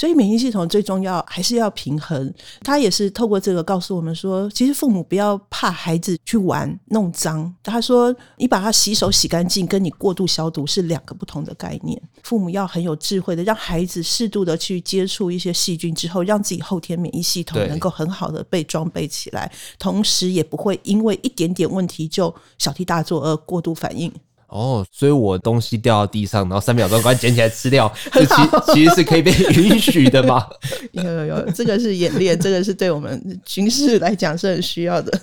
所以免疫系统最重要还是要平衡。他也是透过这个告诉我们说，其实父母不要怕孩子去玩弄脏。他说，你把他洗手洗干净，跟你过度消毒是两个不同的概念。父母要很有智慧的，让孩子适度的去接触一些细菌之后，让自己后天免疫系统能够很好的被装备起来，同时也不会因为一点点问题就小题大做而过度反应。哦，所以我东西掉到地上，然后三秒钟赶紧捡起来吃掉，这其实其实是可以被允许的吗？有有有，这个是演练，这个是对我们军事来讲是很需要的。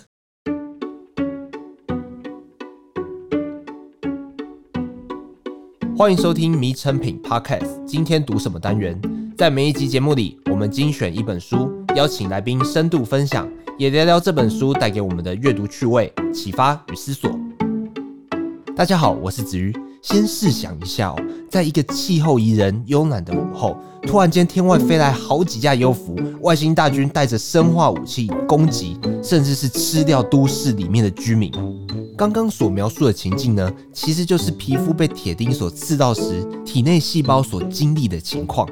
欢迎收听《迷成品 Podcast》，今天读什么单元？在每一集节目里，我们精选一本书，邀请来宾深度分享，也聊聊这本书带给我们的阅读趣味、启发与思索。大家好，我是子瑜。先试想一下哦，在一个气候宜人、慵懒的午后，突然间天外飞来好几架幽浮，外星大军带着生化武器攻击，甚至是吃掉都市里面的居民。刚刚所描述的情境呢，其实就是皮肤被铁钉所刺到时，体内细胞所经历的情况。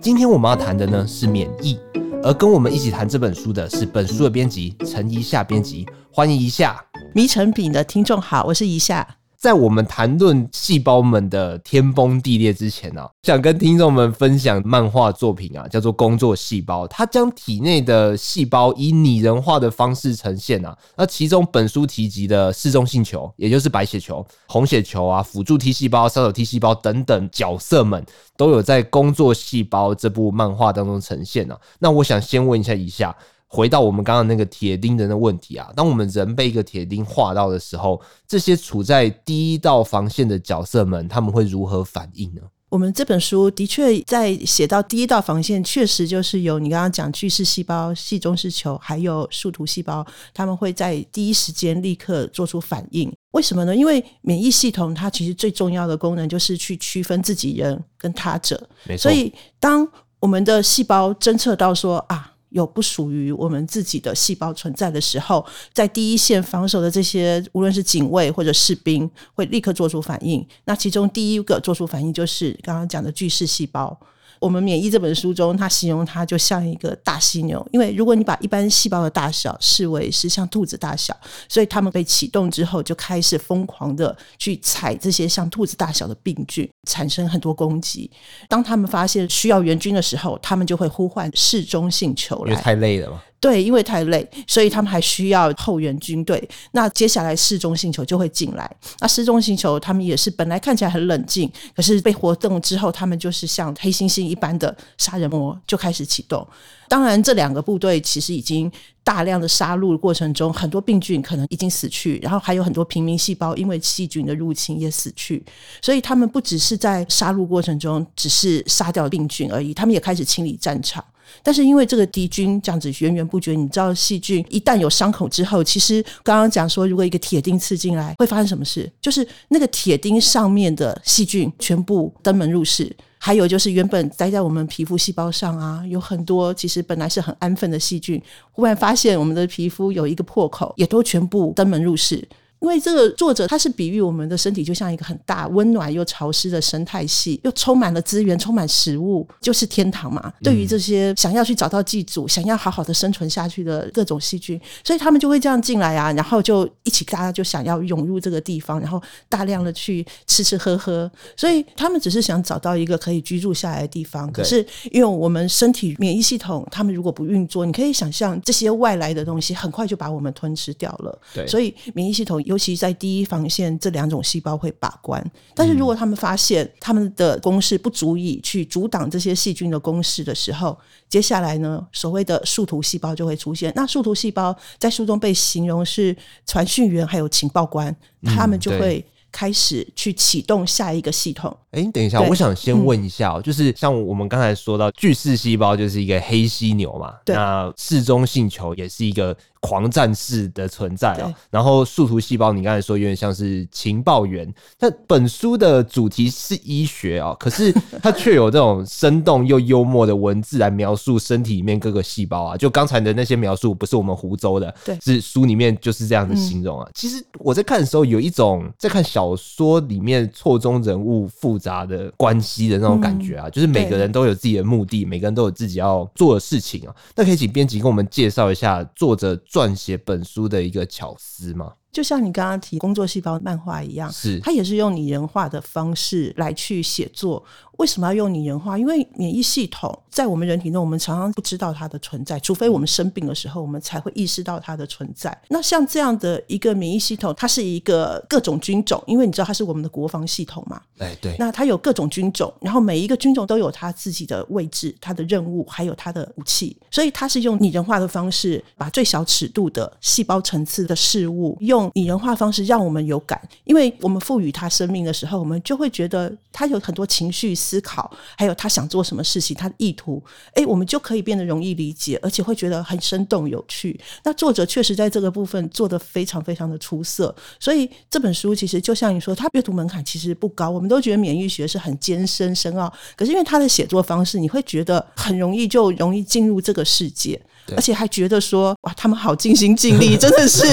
今天我们要谈的呢是免疫，而跟我们一起谈这本书的是本书的编辑陈怡夏编辑，欢迎怡夏。迷成品的听众好，我是怡夏。在我们谈论细胞们的天崩地裂之前呢、啊，想跟听众们分享漫画作品啊，叫做《工作细胞》，它将体内的细胞以拟人化的方式呈现啊。那其中本书提及的嗜中性球，也就是白血球、红血球啊、辅助 T 细胞、杀手 T 细胞等等角色们，都有在《工作细胞》这部漫画当中呈现啊。那我想先问一下一下。回到我们刚刚那个铁钉的那问题啊，当我们人被一个铁钉划到的时候，这些处在第一道防线的角色们，他们会如何反应呢？我们这本书的确在写到第一道防线，确实就是有你刚刚讲巨噬细胞、细中性球，还有树突细胞，他们会在第一时间立刻做出反应。为什么呢？因为免疫系统它其实最重要的功能就是去区分自己人跟他者，没错。所以当我们的细胞侦测到说啊。有不属于我们自己的细胞存在的时候，在第一线防守的这些，无论是警卫或者士兵，会立刻做出反应。那其中第一个做出反应就是刚刚讲的巨噬细胞。我们免疫这本书中，它形容它就像一个大犀牛，因为如果你把一般细胞的大小视为是像兔子大小，所以它们被启动之后，就开始疯狂的去踩这些像兔子大小的病菌，产生很多攻击。当他们发现需要援军的时候，他们就会呼唤市中性球来。因为太累了嘛。对，因为太累，所以他们还需要后援军队。那接下来市中性球就会进来。那市中性球他们也是本来看起来很冷静，可是被活动之后，他们就是像黑猩猩一般的杀人魔就开始启动。当然，这两个部队其实已经大量的杀戮过程中，很多病菌可能已经死去，然后还有很多平民细胞因为细菌的入侵也死去。所以他们不只是在杀戮过程中只是杀掉病菌而已，他们也开始清理战场。但是因为这个敌军这样子源源不绝，你知道细菌一旦有伤口之后，其实刚刚讲说，如果一个铁钉刺进来，会发生什么事？就是那个铁钉上面的细菌全部登门入室，还有就是原本待在我们皮肤细胞上啊，有很多其实本来是很安分的细菌，忽然发现我们的皮肤有一个破口，也都全部登门入室。因为这个作者他是比喻我们的身体就像一个很大、温暖又潮湿的生态系，又充满了资源、充满食物，就是天堂嘛。对于这些想要去找到寄主、想要好好的生存下去的各种细菌，所以他们就会这样进来啊，然后就一起大家就想要涌入这个地方，然后大量的去吃吃喝喝。所以他们只是想找到一个可以居住下来的地方。可是因为我们身体免疫系统，他们如果不运作，你可以想象这些外来的东西很快就把我们吞吃掉了。对，所以免疫系统有。尤其在第一防线，这两种细胞会把关。但是如果他们发现他们的攻势不足以去阻挡这些细菌的攻势的时候，接下来呢，所谓的树突细胞就会出现。那树突细胞在书中被形容是传讯员，还有情报官，他们就会。开始去启动下一个系统。哎，等一下，我想先问一下，就是像我们刚才说到巨噬细胞就是一个黑犀牛嘛，对，那嗜中性球也是一个狂战士的存在啊。对然后树突细胞，你刚才说有点像是情报员。那本书的主题是医学啊，可是它却有这种生动又幽默的文字来描述身体里面各个细胞啊。就刚才的那些描述，不是我们湖州的，对，是书里面就是这样的形容啊。嗯、其实我在看的时候，有一种在看小说里面错综人物复杂的关系的那种感觉啊，嗯、就是每个人都有自己的目的，每个人都有自己要做的事情啊。那可以请编辑跟我们介绍一下作者撰写本书的一个巧思吗？就像你刚刚提工作细胞漫画一样，是它也是用拟人化的方式来去写作。为什么要用拟人化？因为免疫系统在我们人体内，我们常常不知道它的存在，除非我们生病的时候，我们才会意识到它的存在。那像这样的一个免疫系统，它是一个各种军种，因为你知道它是我们的国防系统嘛？哎，对。那它有各种军种，然后每一个军种都有它自己的位置、它的任务，还有它的武器，所以它是用拟人化的方式，把最小尺度的细胞层次的事物，用拟人化方式让我们有感，因为我们赋予它生命的时候，我们就会觉得它有很多情绪。思考，还有他想做什么事情，他的意图，哎，我们就可以变得容易理解，而且会觉得很生动有趣。那作者确实在这个部分做得非常非常的出色，所以这本书其实就像你说，它阅读门槛其实不高。我们都觉得免疫学是很艰深深奥，可是因为他的写作方式，你会觉得很容易就容易进入这个世界，而且还觉得说哇，他们好尽心尽力，真的是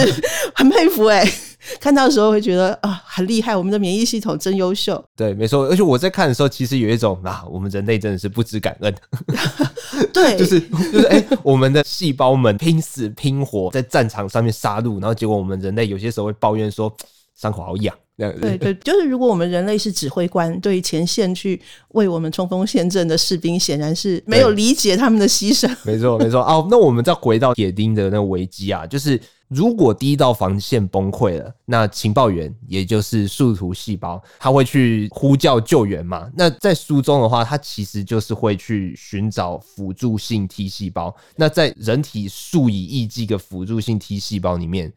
很佩服哎。看到的时候会觉得啊，很厉害，我们的免疫系统真优秀。对，没错。而且我在看的时候，其实有一种啊，我们人类真的是不知感恩。对，就是就是哎、欸，我们的细胞们拼死拼活在战场上面杀戮，然后结果我们人类有些时候会抱怨说伤口好痒。对对，就是如果我们人类是指挥官，对前线去为我们冲锋陷阵的士兵，显然是没有理解他们的牺牲。没错没错哦，那我们再回到铁丁的那个危机啊，就是。如果第一道防线崩溃了，那情报员也就是树突细胞，他会去呼叫救援嘛？那在书中的话，他其实就是会去寻找辅助性 T 细胞。那在人体数以亿计个辅助性 T 细胞里面，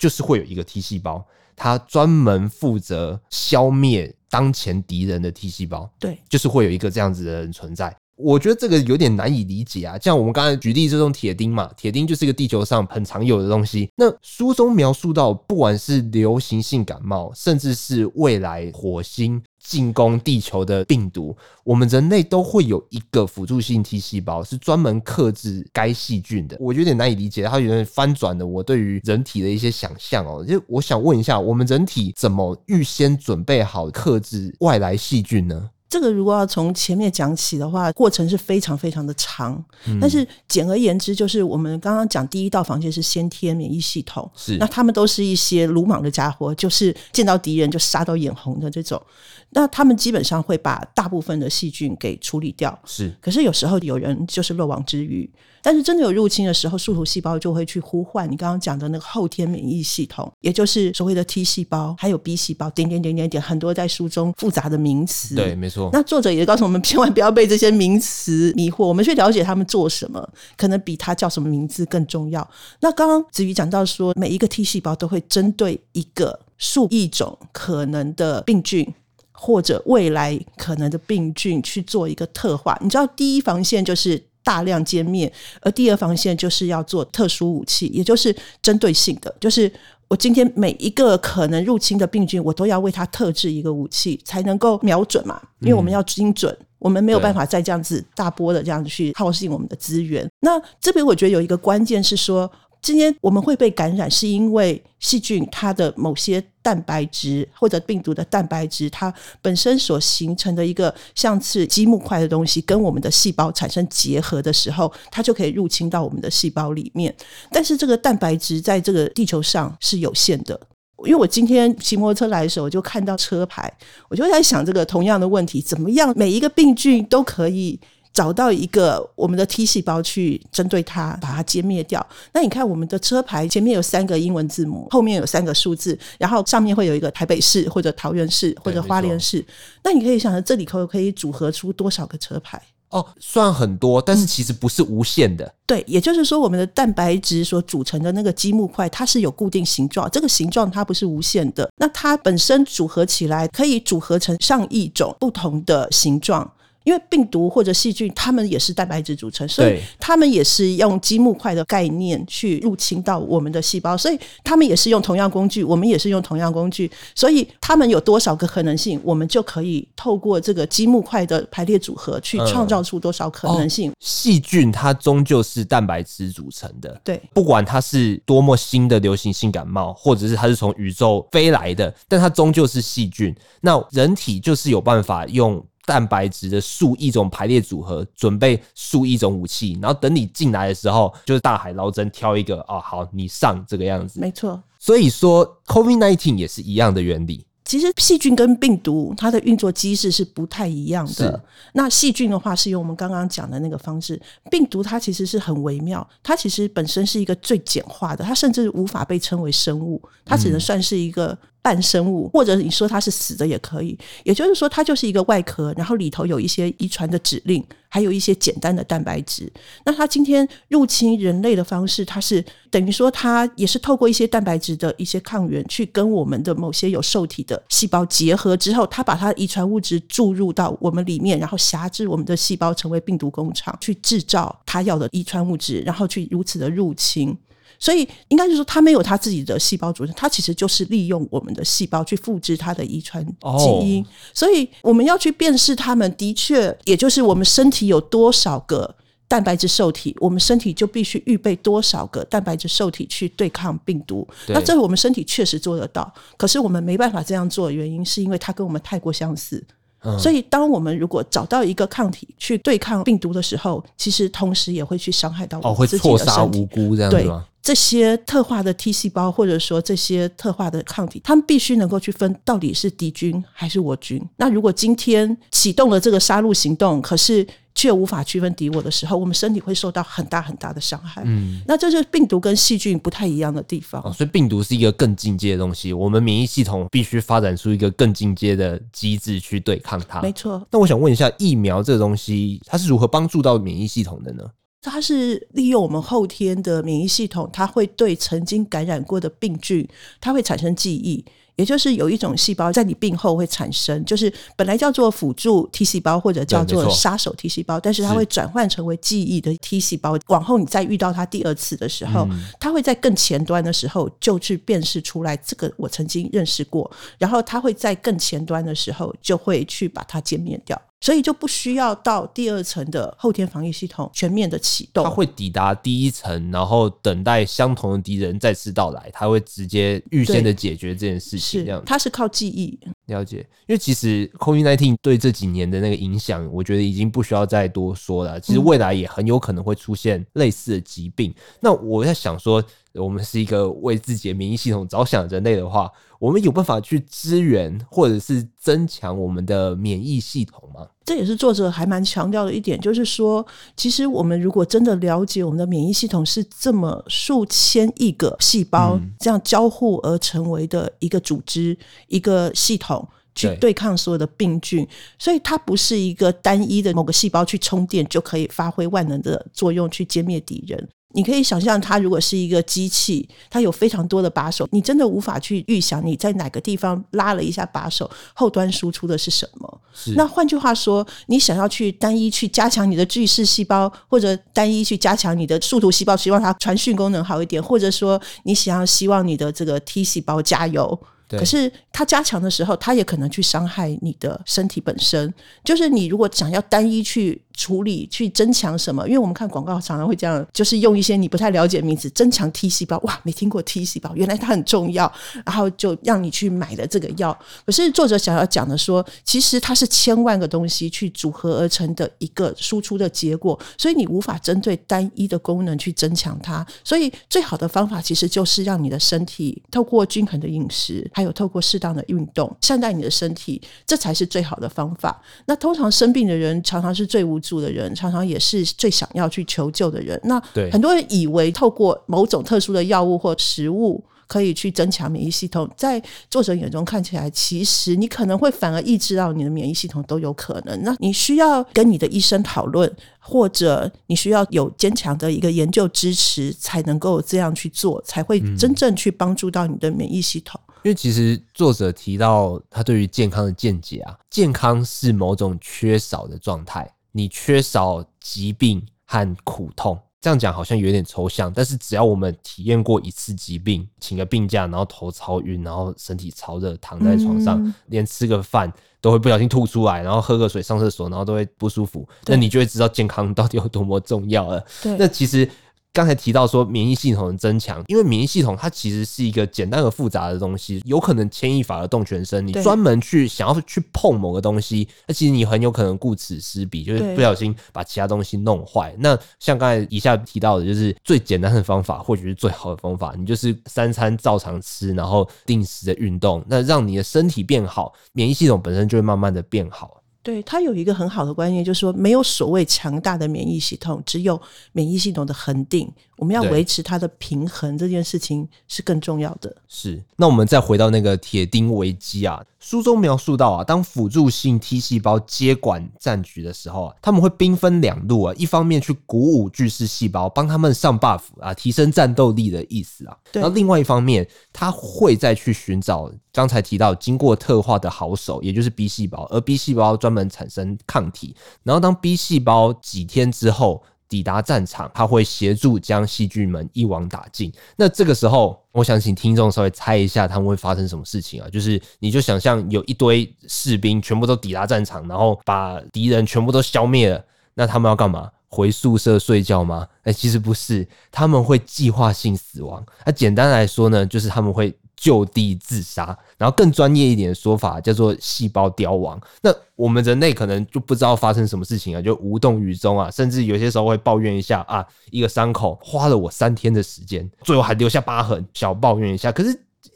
就是会有一个 T 细胞，它专门负责消灭当前敌人的 T 细胞。对，就是会有一个这样子的人存在。我觉得这个有点难以理解啊，像我们刚才举例这种铁钉嘛，铁钉就是一个地球上很常有的东西。那书中描述到，不管是流行性感冒，甚至是未来火星进攻地球的病毒，我们人类都会有一个辅助性 T 细胞，是专门克制该细菌的。我有点难以理解，它有点翻转了我对于人体的一些想象哦。就我想问一下，我们人体怎么预先准备好克制外来细菌呢？这个如果要从前面讲起的话，过程是非常非常的长。嗯、但是简而言之，就是我们刚刚讲第一道防线是先天免疫系统，是那他们都是一些鲁莽的家伙，就是见到敌人就杀到眼红的这种。那他们基本上会把大部分的细菌给处理掉，是。可是有时候有人就是漏网之鱼。但是真的有入侵的时候，树突细胞就会去呼唤你刚刚讲的那个后天免疫系统，也就是所谓的 T 细胞，还有 B 细胞，点点点点点，很多在书中复杂的名词。对，没错。那作者也告诉我们，千万不要被这些名词迷惑，我们去了解他们做什么，可能比他叫什么名字更重要。那刚刚子瑜讲到说，每一个 T 细胞都会针对一个数亿种可能的病菌或者未来可能的病菌去做一个特化。你知道，第一防线就是。大量歼灭，而第二防线就是要做特殊武器，也就是针对性的，就是我今天每一个可能入侵的病菌，我都要为它特制一个武器，才能够瞄准嘛。因为我们要精准，我们没有办法再这样子大波的这样子去耗尽我们的资源。那这边我觉得有一个关键是说。今天我们会被感染，是因为细菌它的某些蛋白质或者病毒的蛋白质，它本身所形成的一个像是积木块的东西，跟我们的细胞产生结合的时候，它就可以入侵到我们的细胞里面。但是这个蛋白质在这个地球上是有限的，因为我今天骑摩托车来的时候，我就看到车牌，我就在想这个同样的问题，怎么样每一个病菌都可以。找到一个我们的 T 细胞去针对它，把它歼灭掉。那你看我们的车牌前面有三个英文字母，后面有三个数字，然后上面会有一个台北市或者桃园市或者花莲市。那你可以想想，这里头可以组合出多少个车牌？哦，算很多，但是其实不是无限的。对，也就是说，我们的蛋白质所组成的那个积木块，它是有固定形状，这个形状它不是无限的。那它本身组合起来可以组合成上亿种不同的形状。因为病毒或者细菌，它们也是蛋白质组成，所以它们也是用积木块的概念去入侵到我们的细胞，所以它们也是用同样工具，我们也是用同样工具，所以它们有多少个可能性，我们就可以透过这个积木块的排列组合去创造出多少可能性。嗯哦、细菌它终究是蛋白质组成的，对，不管它是多么新的流行性感冒，或者是它是从宇宙飞来的，但它终究是细菌。那人体就是有办法用。蛋白质的数亿种排列组合，准备数亿种武器，然后等你进来的时候，就是大海捞针，挑一个哦，好，你上这个样子。没错，所以说 COVID nineteen 也是一样的原理。其实细菌跟病毒它的运作机制是不太一样的。那细菌的话是用我们刚刚讲的那个方式，病毒它其实是很微妙，它其实本身是一个最简化的，它甚至无法被称为生物，它只能算是一个。半生物，或者你说它是死的也可以，也就是说它就是一个外壳，然后里头有一些遗传的指令，还有一些简单的蛋白质。那它今天入侵人类的方式，它是等于说它也是透过一些蛋白质的一些抗原，去跟我们的某些有受体的细胞结合之后，它把它遗传物质注入到我们里面，然后挟制我们的细胞成为病毒工厂，去制造它要的遗传物质，然后去如此的入侵。所以应该就是说，它没有它自己的细胞组成，它其实就是利用我们的细胞去复制它的遗传基因。Oh. 所以我们要去辨识它们，的确，也就是我们身体有多少个蛋白质受体，我们身体就必须预备多少个蛋白质受体去对抗病毒。那这我们身体确实做得到，可是我们没办法这样做的原因，是因为它跟我们太过相似。嗯、所以，当我们如果找到一个抗体去对抗病毒的时候，其实同时也会去伤害到我们自己的身体。哦，会错杀无辜这样子吗？对。这些特化的 T 细胞，或者说这些特化的抗体，他们必须能够去分到底是敌军还是我军。那如果今天启动了这个杀戮行动，可是却无法区分敌我的时候，我们身体会受到很大很大的伤害。嗯，那这就是病毒跟细菌不太一样的地方。哦，所以病毒是一个更进阶的东西，我们免疫系统必须发展出一个更进阶的机制去对抗它。没错。那我想问一下，疫苗这个东西，它是如何帮助到免疫系统的呢？它是利用我们后天的免疫系统，它会对曾经感染过的病菌，它会产生记忆，也就是有一种细胞在你病后会产生，就是本来叫做辅助 T 细胞或者叫做杀手 T 细胞，但是它会转换成为记忆的 T 细胞。往后你再遇到它第二次的时候，它会在更前端的时候就去辨识出来这个我曾经认识过，然后它会在更前端的时候就会去把它歼灭掉。所以就不需要到第二层的后天防御系统全面的启动，它会抵达第一层，然后等待相同的敌人再次到来，它会直接预先的解决这件事情。这样，它是靠记忆。了解，因为其实 COVID-19 对这几年的那个影响，我觉得已经不需要再多说了。其实未来也很有可能会出现类似的疾病。嗯、那我在想说，我们是一个为自己的免疫系统着想的人类的话，我们有办法去支援或者是增强我们的免疫系统吗？这也是作者还蛮强调的一点，就是说，其实我们如果真的了解我们的免疫系统是这么数千亿个细胞这样交互而成为的一个组织、一个系统，去对抗所有的病菌，所以它不是一个单一的某个细胞去充电就可以发挥万能的作用去歼灭敌人。你可以想象，它如果是一个机器，它有非常多的把手，你真的无法去预想你在哪个地方拉了一下把手，后端输出的是什么。那换句话说，你想要去单一去加强你的巨噬细胞，或者单一去加强你的树突细胞，希望它传讯功能好一点，或者说你想要希望你的这个 T 细胞加油。可是它加强的时候，它也可能去伤害你的身体本身。就是你如果想要单一去处理、去增强什么，因为我们看广告常常会这样，就是用一些你不太了解的名字，增强 T 细胞。哇，没听过 T 细胞，原来它很重要，然后就让你去买了这个药。可是作者想要讲的说，其实它是千万个东西去组合而成的一个输出的结果，所以你无法针对单一的功能去增强它。所以最好的方法其实就是让你的身体透过均衡的饮食。还有透过适当的运动善待你的身体，这才是最好的方法。那通常生病的人常常是最无助的人，常常也是最想要去求救的人。那很多人以为透过某种特殊的药物或食物可以去增强免疫系统。在作者眼中看起来，其实你可能会反而抑制到你的免疫系统都有可能。那你需要跟你的医生讨论，或者你需要有坚强的一个研究支持，才能够这样去做，才会真正去帮助到你的免疫系统。嗯因为其实作者提到他对于健康的见解啊，健康是某种缺少的状态，你缺少疾病和苦痛。这样讲好像有点抽象，但是只要我们体验过一次疾病，请个病假，然后头超晕，然后身体超热，躺在床上，嗯、连吃个饭都会不小心吐出来，然后喝个水、上厕所，然后都会不舒服，那你就会知道健康到底有多么重要了。那其实。刚才提到说免疫系统的增强，因为免疫系统它其实是一个简单而复杂的东西，有可能牵一发而动全身。你专门去想要去碰某个东西，那其实你很有可能顾此失彼，就是不小心把其他东西弄坏。那像刚才以下提到的，就是最简单的方法，或许是最好的方法，你就是三餐照常吃，然后定时的运动，那让你的身体变好，免疫系统本身就会慢慢的变好。对，他有一个很好的观念，就是说没有所谓强大的免疫系统，只有免疫系统的恒定。我们要维持它的平衡，这件事情是更重要的。是，那我们再回到那个铁钉危机啊，书中描述到啊，当辅助性 T 细胞接管战局的时候啊，他们会兵分两路啊，一方面去鼓舞巨噬细胞，帮他们上 buff 啊，提升战斗力的意思啊。对。然后另外一方面，他会再去寻找刚才提到经过特化的好手，也就是 B 细胞，而 B 细胞专门产生抗体。然后当 B 细胞几天之后。抵达战场，他会协助将细菌们一网打尽。那这个时候，我想请听众稍微猜一下，他们会发生什么事情啊？就是你就想象有一堆士兵全部都抵达战场，然后把敌人全部都消灭了，那他们要干嘛？回宿舍睡觉吗？哎，其实不是，他们会计划性死亡。那简单来说呢，就是他们会。就地自杀，然后更专业一点的说法叫做细胞凋亡。那我们人类可能就不知道发生什么事情啊，就无动于衷啊，甚至有些时候会抱怨一下啊，一个伤口花了我三天的时间，最后还留下疤痕，小抱怨一下。可是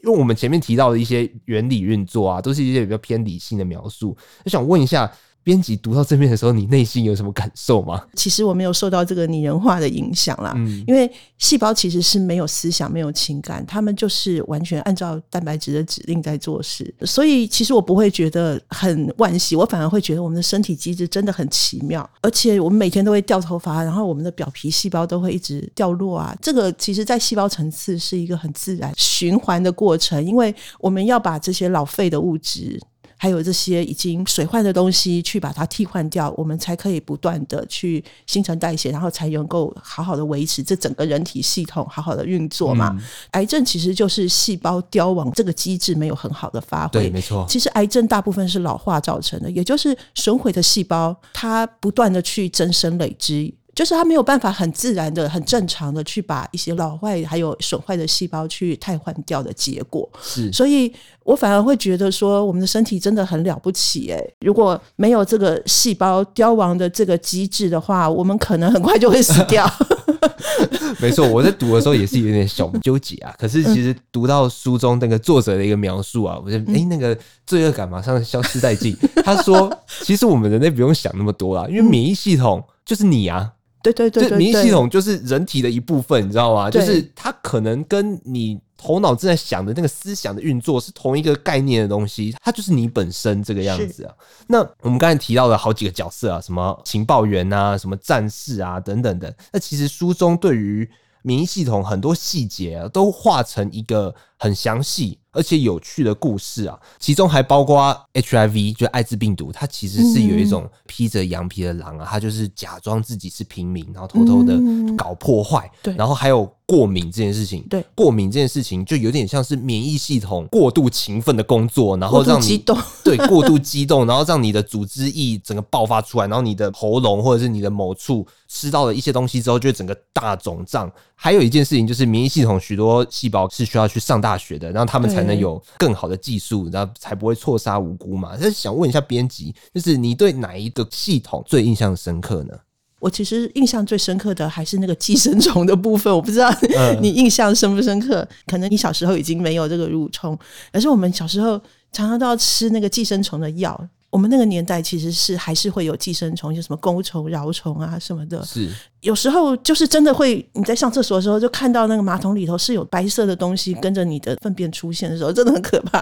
因为我们前面提到的一些原理运作啊，都是一些比较偏理性的描述，就想问一下。编辑读到这边的时候，你内心有什么感受吗？其实我没有受到这个拟人化的影响啦，嗯，因为细胞其实是没有思想、没有情感，他们就是完全按照蛋白质的指令在做事，所以其实我不会觉得很惋惜，我反而会觉得我们的身体机制真的很奇妙，而且我们每天都会掉头发，然后我们的表皮细胞都会一直掉落啊，这个其实在细胞层次是一个很自然循环的过程，因为我们要把这些老废的物质。还有这些已经水坏的东西，去把它替换掉，我们才可以不断的去新陈代谢，然后才能够好好的维持这整个人体系统好好的运作嘛。嗯、癌症其实就是细胞凋亡这个机制没有很好的发挥，对，没错。其实癌症大部分是老化造成的，也就是损毁的细胞它不断的去增生累积。就是它没有办法很自然的、很正常的去把一些老坏还有损坏的细胞去替换掉的结果。是，所以我反而会觉得说，我们的身体真的很了不起诶。如果没有这个细胞凋亡的这个机制的话，我们可能很快就会死掉。没错，我在读的时候也是有点小纠结啊。可是其实读到书中那个作者的一个描述啊，我觉得诶，那个罪恶感马上消失殆尽。他说，其实我们人类不用想那么多啦，因为免疫系统就是你啊。对对对，对，免疫系统就是人体的一部分，你知道吗？就是它可能跟你头脑正在想的那个思想的运作是同一个概念的东西，它就是你本身这个样子啊。那我们刚才提到了好几个角色啊，什么情报员啊，什么战士啊等等等。那其实书中对于免疫系统很多细节啊，都画成一个很详细。而且有趣的故事啊，其中还包括 HIV，就艾滋病毒，它其实是有一种披着羊皮的狼啊，它就是假装自己是平民，然后偷偷的搞破坏。对，然后还有过敏这件事情，对，过敏这件事情就有点像是免疫系统过度勤奋的工作，然后让你激动，对，过度激动，然后让你的组织液整个爆发出来，然后你的喉咙或者是你的某处吃到了一些东西之后，就整个大肿胀。还有一件事情就是免疫系统许多细胞是需要去上大学的，然后他们才能有更好的技术，然后才不会错杀无辜嘛。但是想问一下编辑，就是你对哪一个系统最印象深刻呢？我其实印象最深刻的还是那个寄生虫的部分，我不知道 你印象深不深刻？可能你小时候已经没有这个蠕虫，而是我们小时候常常都要吃那个寄生虫的药。我们那个年代其实是还是会有寄生虫，就什么钩虫、饶虫啊什么的。是，有时候就是真的会，你在上厕所的时候就看到那个马桶里头是有白色的东西跟着你的粪便出现的时候，真的很可怕。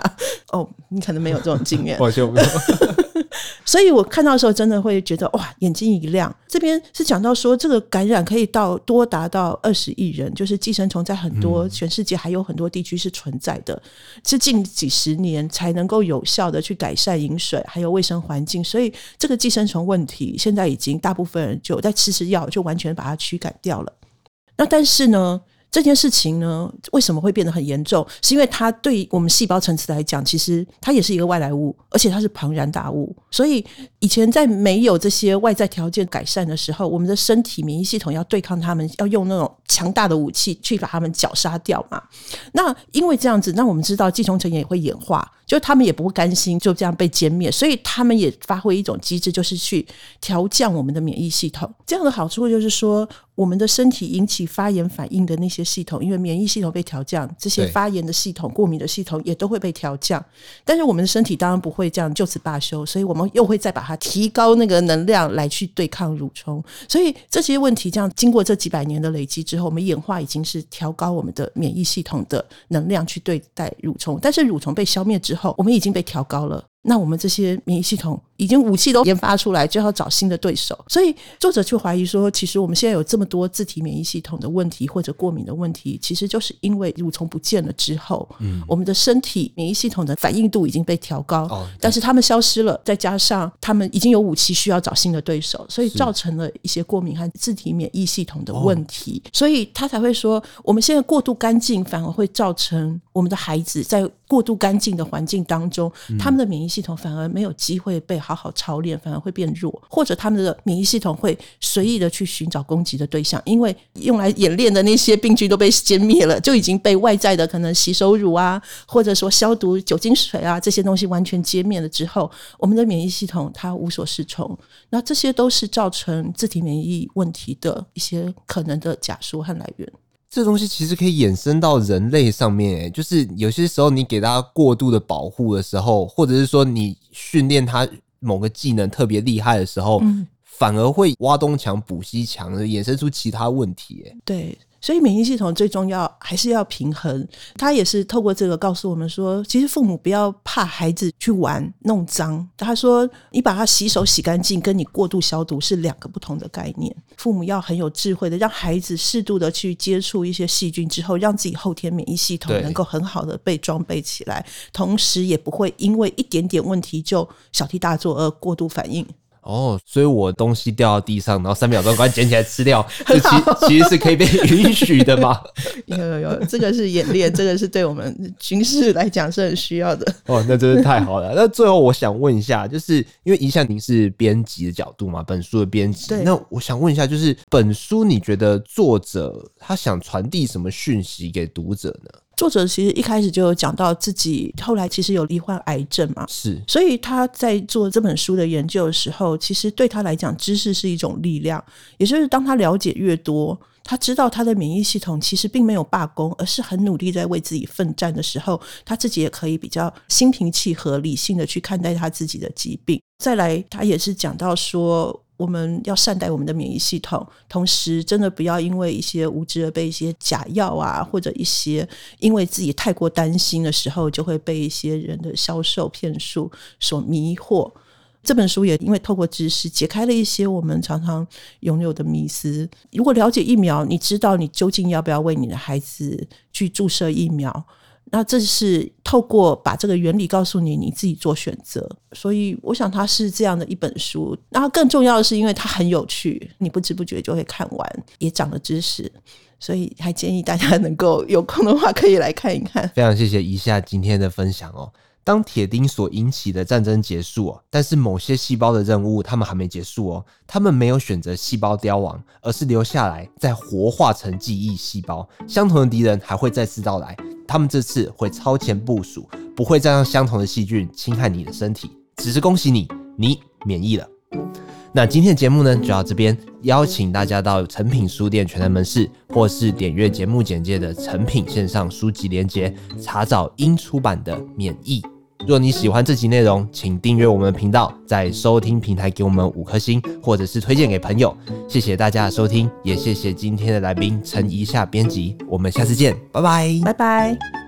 哦，你可能没有这种经验。抱歉，没有。所以我看到的时候，真的会觉得哇，眼睛一亮。这边是讲到说，这个感染可以到多达到二十亿人，就是寄生虫在很多全世界还有很多地区是存在的，是近几十年才能够有效的去改善饮水还有卫生环境。所以这个寄生虫问题，现在已经大部分人就在吃吃药，就完全把它驱赶掉了。那但是呢，这件事情呢，为什么会变得很严重？是因为它对我们细胞层次来讲，其实它也是一个外来物，而且它是庞然大物。所以以前在没有这些外在条件改善的时候，我们的身体免疫系统要对抗它们，要用那种强大的武器去把它们绞杀掉嘛。那因为这样子，那我们知道寄生虫也会演化，就他们也不会甘心就这样被歼灭，所以他们也发挥一种机制，就是去调降我们的免疫系统。这样的好处就是说，我们的身体引起发炎反应的那些系统，因为免疫系统被调降，这些发炎的系统、过敏的系统也都会被调降。但是我们的身体当然不会这样就此罢休，所以我们又会再把它提高那个能量来去对抗蠕虫。所以这些问题这样经过这几百年的累积之后，我们演化已经是调高我们的免疫系统的能量去对待蠕虫。但是蠕虫被消灭之后，我们已经被调高了。那我们这些免疫系统已经武器都研发出来，就要找新的对手。所以作者就怀疑说，其实我们现在有这么多自体免疫系统的问题或者过敏的问题，其实就是因为蠕虫不见了之后，嗯，我们的身体免疫系统的反应度已经被调高，哦，但是它们消失了，再加上他们已经有武器需要找新的对手，所以造成了一些过敏和自体免疫系统的问题。所以他才会说，我们现在过度干净反而会造成我们的孩子在过度干净的环境当中，他们的免疫系统反而没有机会被好好操练，反而会变弱，或者他们的免疫系统会随意的去寻找攻击的对象，因为用来演练的那些病菌都被歼灭了，就已经被外在的可能洗手乳啊，或者说消毒酒精水啊这些东西完全歼灭了之后，我们的免疫系统它无所适从，那这些都是造成自体免疫问题的一些可能的假说和来源。这东西其实可以衍生到人类上面，就是有些时候你给他过度的保护的时候，或者是说你训练他某个技能特别厉害的时候，嗯，反而会挖东墙补西墙，衍生出其他问题，诶，对。所以免疫系统最重要还是要平衡。他也是透过这个告诉我们说，其实父母不要怕孩子去玩弄脏。他说，你把他洗手洗干净，跟你过度消毒是两个不同的概念。父母要很有智慧的，让孩子适度的去接触一些细菌之后，让自己后天免疫系统能够很好的被装备起来，同时也不会因为一点点问题就小题大做而过度反应。哦，所以我东西掉到地上，然后三秒钟赶紧捡起来吃掉，这其其实是可以被允许的吗？有有有，这个是演练，这个是对我们军事来讲是很需要的。哦，那真是太好了。那最后我想问一下，就是因为一向您是编辑的角度嘛，本书的编辑，那我想问一下，就是本书你觉得作者他想传递什么讯息给读者呢？作者其实一开始就有讲到自己后来其实有罹患癌症嘛，是，所以他在做这本书的研究的时候，其实对他来讲，知识是一种力量，也就是当他了解越多，他知道他的免疫系统其实并没有罢工，而是很努力在为自己奋战的时候，他自己也可以比较心平气和、理性的去看待他自己的疾病。再来，他也是讲到说，我们要善待我们的免疫系统，同时真的不要因为一些无知而被一些假药啊，或者一些因为自己太过担心的时候，就会被一些人的销售骗术所迷惑。这本书也因为透过知识解开了一些我们常常拥有的迷思。如果了解疫苗，你知道你究竟要不要为你的孩子去注射疫苗。那这是透过把这个原理告诉你，你自己做选择。所以我想它是这样的一本书。然后更重要的是，因为它很有趣，你不知不觉就会看完，也长了知识。所以还建议大家能够有空的话可以来看一看。非常谢谢一下今天的分享哦。当铁钉所引起的战争结束，但是某些细胞的任务他们还没结束哦。他们没有选择细胞凋亡，而是留下来再活化成记忆细胞。相同的敌人还会再次到来，他们这次会超前部署，不会再让相同的细菌侵害你的身体。只是恭喜你，你免疫了。那今天的节目呢，就到这边。邀请大家到成品书店全台门市，或是点阅节目简介的成品线上书籍链接，查找英出版的《免疫》。若你喜欢这集内容，请订阅我们的频道，在收听平台给我们五颗星，或者是推荐给朋友。谢谢大家的收听，也谢谢今天的来宾陈怡夏编辑。我们下次见，拜拜，拜拜。